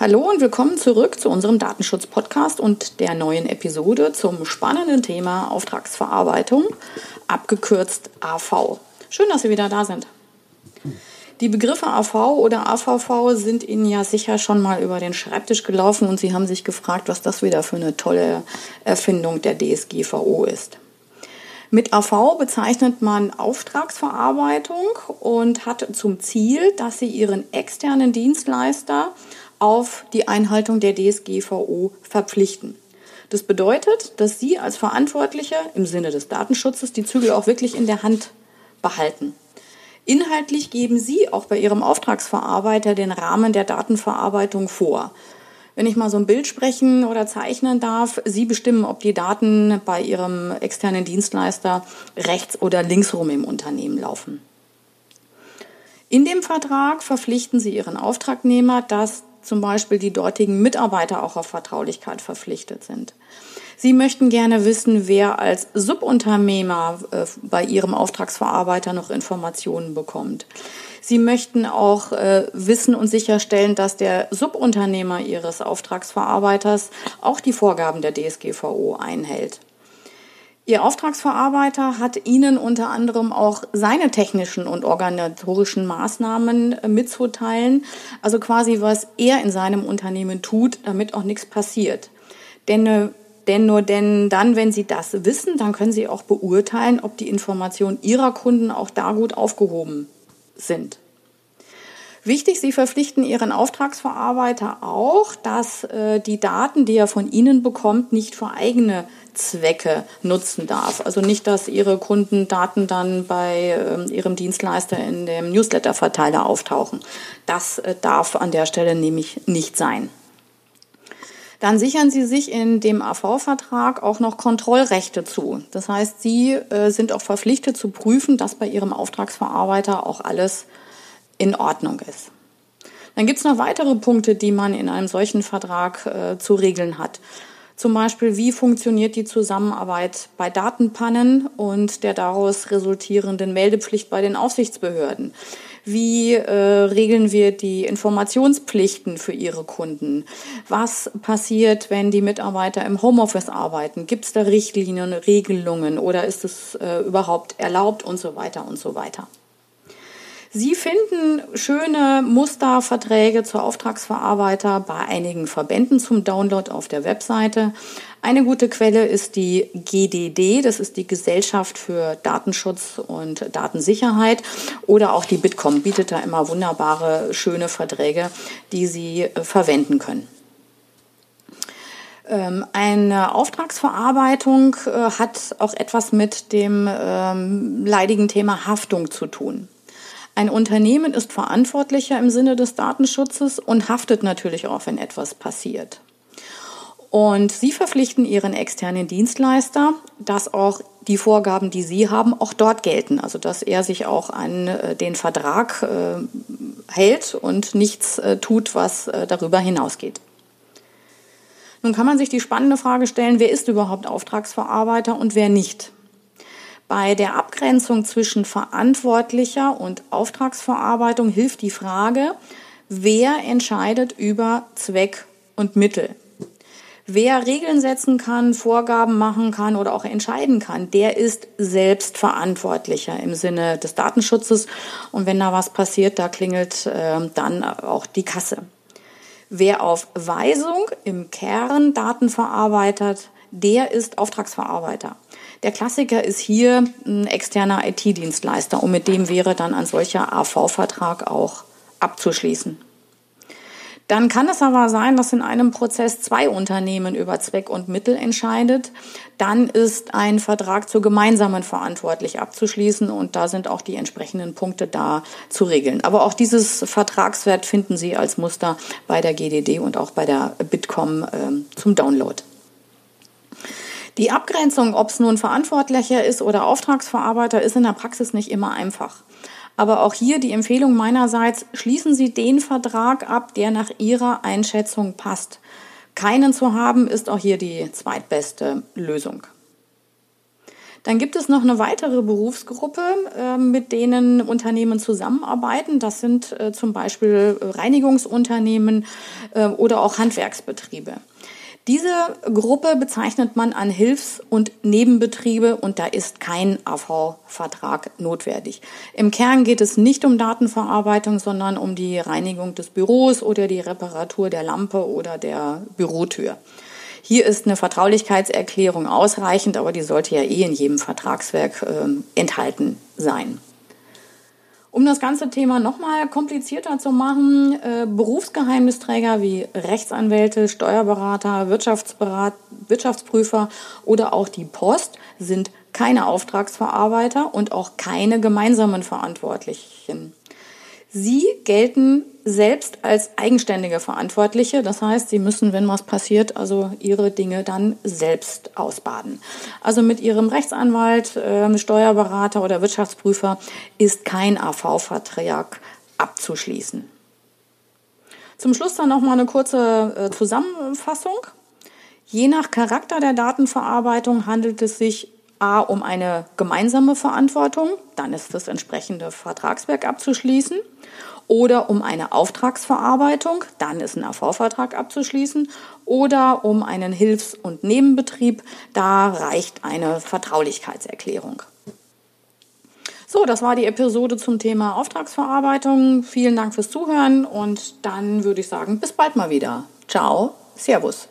Hallo und willkommen zurück zu unserem Datenschutz-Podcast und der neuen Episode zum spannenden Thema Auftragsverarbeitung, abgekürzt AV. Schön, dass Sie wieder da sind. Die Begriffe AV oder AVV sind Ihnen ja sicher schon mal über den Schreibtisch gelaufen und Sie haben sich gefragt, was das wieder für eine tolle Erfindung der DSGVO ist. Mit AV bezeichnet man Auftragsverarbeitung und hat zum Ziel, dass Sie Ihren externen Dienstleister auf die Einhaltung der DSGVO verpflichten. Das bedeutet, dass Sie als Verantwortliche im Sinne des Datenschutzes die Zügel auch wirklich in der Hand behalten. Inhaltlich geben Sie auch bei Ihrem Auftragsverarbeiter den Rahmen der Datenverarbeitung vor. Wenn ich mal so ein Bild sprechen oder zeichnen darf, Sie bestimmen, ob die Daten bei Ihrem externen Dienstleister rechts oder linksrum im Unternehmen laufen. In dem Vertrag verpflichten Sie Ihren Auftragnehmer, dass zum Beispiel die dortigen Mitarbeiter auch auf Vertraulichkeit verpflichtet sind. Sie möchten gerne wissen, wer als Subunternehmer äh, bei Ihrem Auftragsverarbeiter noch Informationen bekommt. Sie möchten auch äh, wissen und sicherstellen, dass der Subunternehmer Ihres Auftragsverarbeiters auch die Vorgaben der DSGVO einhält. Ihr Auftragsverarbeiter hat Ihnen unter anderem auch seine technischen und organisatorischen Maßnahmen äh, mitzuteilen, also quasi was er in seinem Unternehmen tut, damit auch nichts passiert. Denn, äh, denn nur denn dann, wenn Sie das wissen, dann können Sie auch beurteilen, ob die Informationen Ihrer Kunden auch da gut aufgehoben sind. Wichtig, Sie verpflichten Ihren Auftragsverarbeiter auch, dass äh, die Daten, die er von Ihnen bekommt, nicht für eigene Zwecke nutzen darf. Also nicht, dass Ihre Kunden Daten dann bei äh, Ihrem Dienstleister in dem Newsletter-Verteiler auftauchen. Das äh, darf an der Stelle nämlich nicht sein. Dann sichern Sie sich in dem AV-Vertrag auch noch Kontrollrechte zu. Das heißt, Sie äh, sind auch verpflichtet zu prüfen, dass bei Ihrem Auftragsverarbeiter auch alles in Ordnung ist. Dann gibt es noch weitere Punkte, die man in einem solchen Vertrag äh, zu regeln hat. Zum Beispiel, wie funktioniert die Zusammenarbeit bei Datenpannen und der daraus resultierenden Meldepflicht bei den Aufsichtsbehörden? Wie äh, regeln wir die Informationspflichten für Ihre Kunden? Was passiert, wenn die Mitarbeiter im Homeoffice arbeiten? Gibt es da Richtlinien, Regelungen oder ist es äh, überhaupt erlaubt und so weiter und so weiter? Sie finden schöne Musterverträge zur Auftragsverarbeiter bei einigen Verbänden zum Download auf der Webseite. Eine gute Quelle ist die GDD, das ist die Gesellschaft für Datenschutz und Datensicherheit. Oder auch die Bitkom bietet da immer wunderbare, schöne Verträge, die Sie äh, verwenden können. Ähm, eine Auftragsverarbeitung äh, hat auch etwas mit dem ähm, leidigen Thema Haftung zu tun. Ein Unternehmen ist verantwortlicher im Sinne des Datenschutzes und haftet natürlich auch, wenn etwas passiert. Und Sie verpflichten Ihren externen Dienstleister, dass auch die Vorgaben, die Sie haben, auch dort gelten. Also dass er sich auch an äh, den Vertrag äh, hält und nichts äh, tut, was darüber hinausgeht. Nun kann man sich die spannende Frage stellen, wer ist überhaupt Auftragsverarbeiter und wer nicht? Bei der Abgrenzung zwischen verantwortlicher und Auftragsverarbeitung hilft die Frage, wer entscheidet über Zweck und Mittel. Wer Regeln setzen kann, Vorgaben machen kann oder auch entscheiden kann, der ist selbst verantwortlicher im Sinne des Datenschutzes. Und wenn da was passiert, da klingelt äh, dann auch die Kasse. Wer auf Weisung im Kern Daten verarbeitet, der ist Auftragsverarbeiter. Der Klassiker ist hier ein externer IT-Dienstleister und mit dem wäre dann ein solcher AV-Vertrag auch abzuschließen. Dann kann es aber sein, dass in einem Prozess zwei Unternehmen über Zweck und Mittel entscheidet. Dann ist ein Vertrag zur gemeinsamen verantwortlich abzuschließen und da sind auch die entsprechenden Punkte da zu regeln. Aber auch dieses Vertragswert finden Sie als Muster bei der GDD und auch bei der Bitkom äh, zum Download. Die Abgrenzung, ob es nun Verantwortlicher ist oder Auftragsverarbeiter, ist in der Praxis nicht immer einfach. Aber auch hier die Empfehlung meinerseits, schließen Sie den Vertrag ab, der nach Ihrer Einschätzung passt. Keinen zu haben, ist auch hier die zweitbeste Lösung. Dann gibt es noch eine weitere Berufsgruppe, äh, mit denen Unternehmen zusammenarbeiten. Das sind äh, zum Beispiel Reinigungsunternehmen äh, oder auch Handwerksbetriebe. Diese Gruppe bezeichnet man an Hilfs- und Nebenbetriebe und da ist kein AV-Vertrag notwendig. Im Kern geht es nicht um Datenverarbeitung, sondern um die Reinigung des Büros oder die Reparatur der Lampe oder der Bürotür. Hier ist eine Vertraulichkeitserklärung ausreichend, aber die sollte ja eh in jedem Vertragswerk äh, enthalten sein. Um das ganze Thema nochmal komplizierter zu machen, äh, Berufsgeheimnisträger wie Rechtsanwälte, Steuerberater, Wirtschaftsberat, Wirtschaftsprüfer oder auch die Post sind keine Auftragsverarbeiter und auch keine gemeinsamen Verantwortlichen. Sie gelten selbst als eigenständige Verantwortliche. Das heißt, sie müssen, wenn was passiert, also ihre Dinge dann selbst ausbaden. Also mit ihrem Rechtsanwalt, äh, Steuerberater oder Wirtschaftsprüfer ist kein AV-Vertrag abzuschließen. Zum Schluss dann noch mal eine kurze äh, Zusammenfassung. Je nach Charakter der Datenverarbeitung handelt es sich A um eine gemeinsame Verantwortung, dann ist das entsprechende Vertragswerk abzuschließen, oder um eine Auftragsverarbeitung, dann ist ein AV-Vertrag abzuschließen, oder um einen Hilfs- und Nebenbetrieb, da reicht eine Vertraulichkeitserklärung. So, das war die Episode zum Thema Auftragsverarbeitung. Vielen Dank fürs Zuhören und dann würde ich sagen, bis bald mal wieder. Ciao, Servus.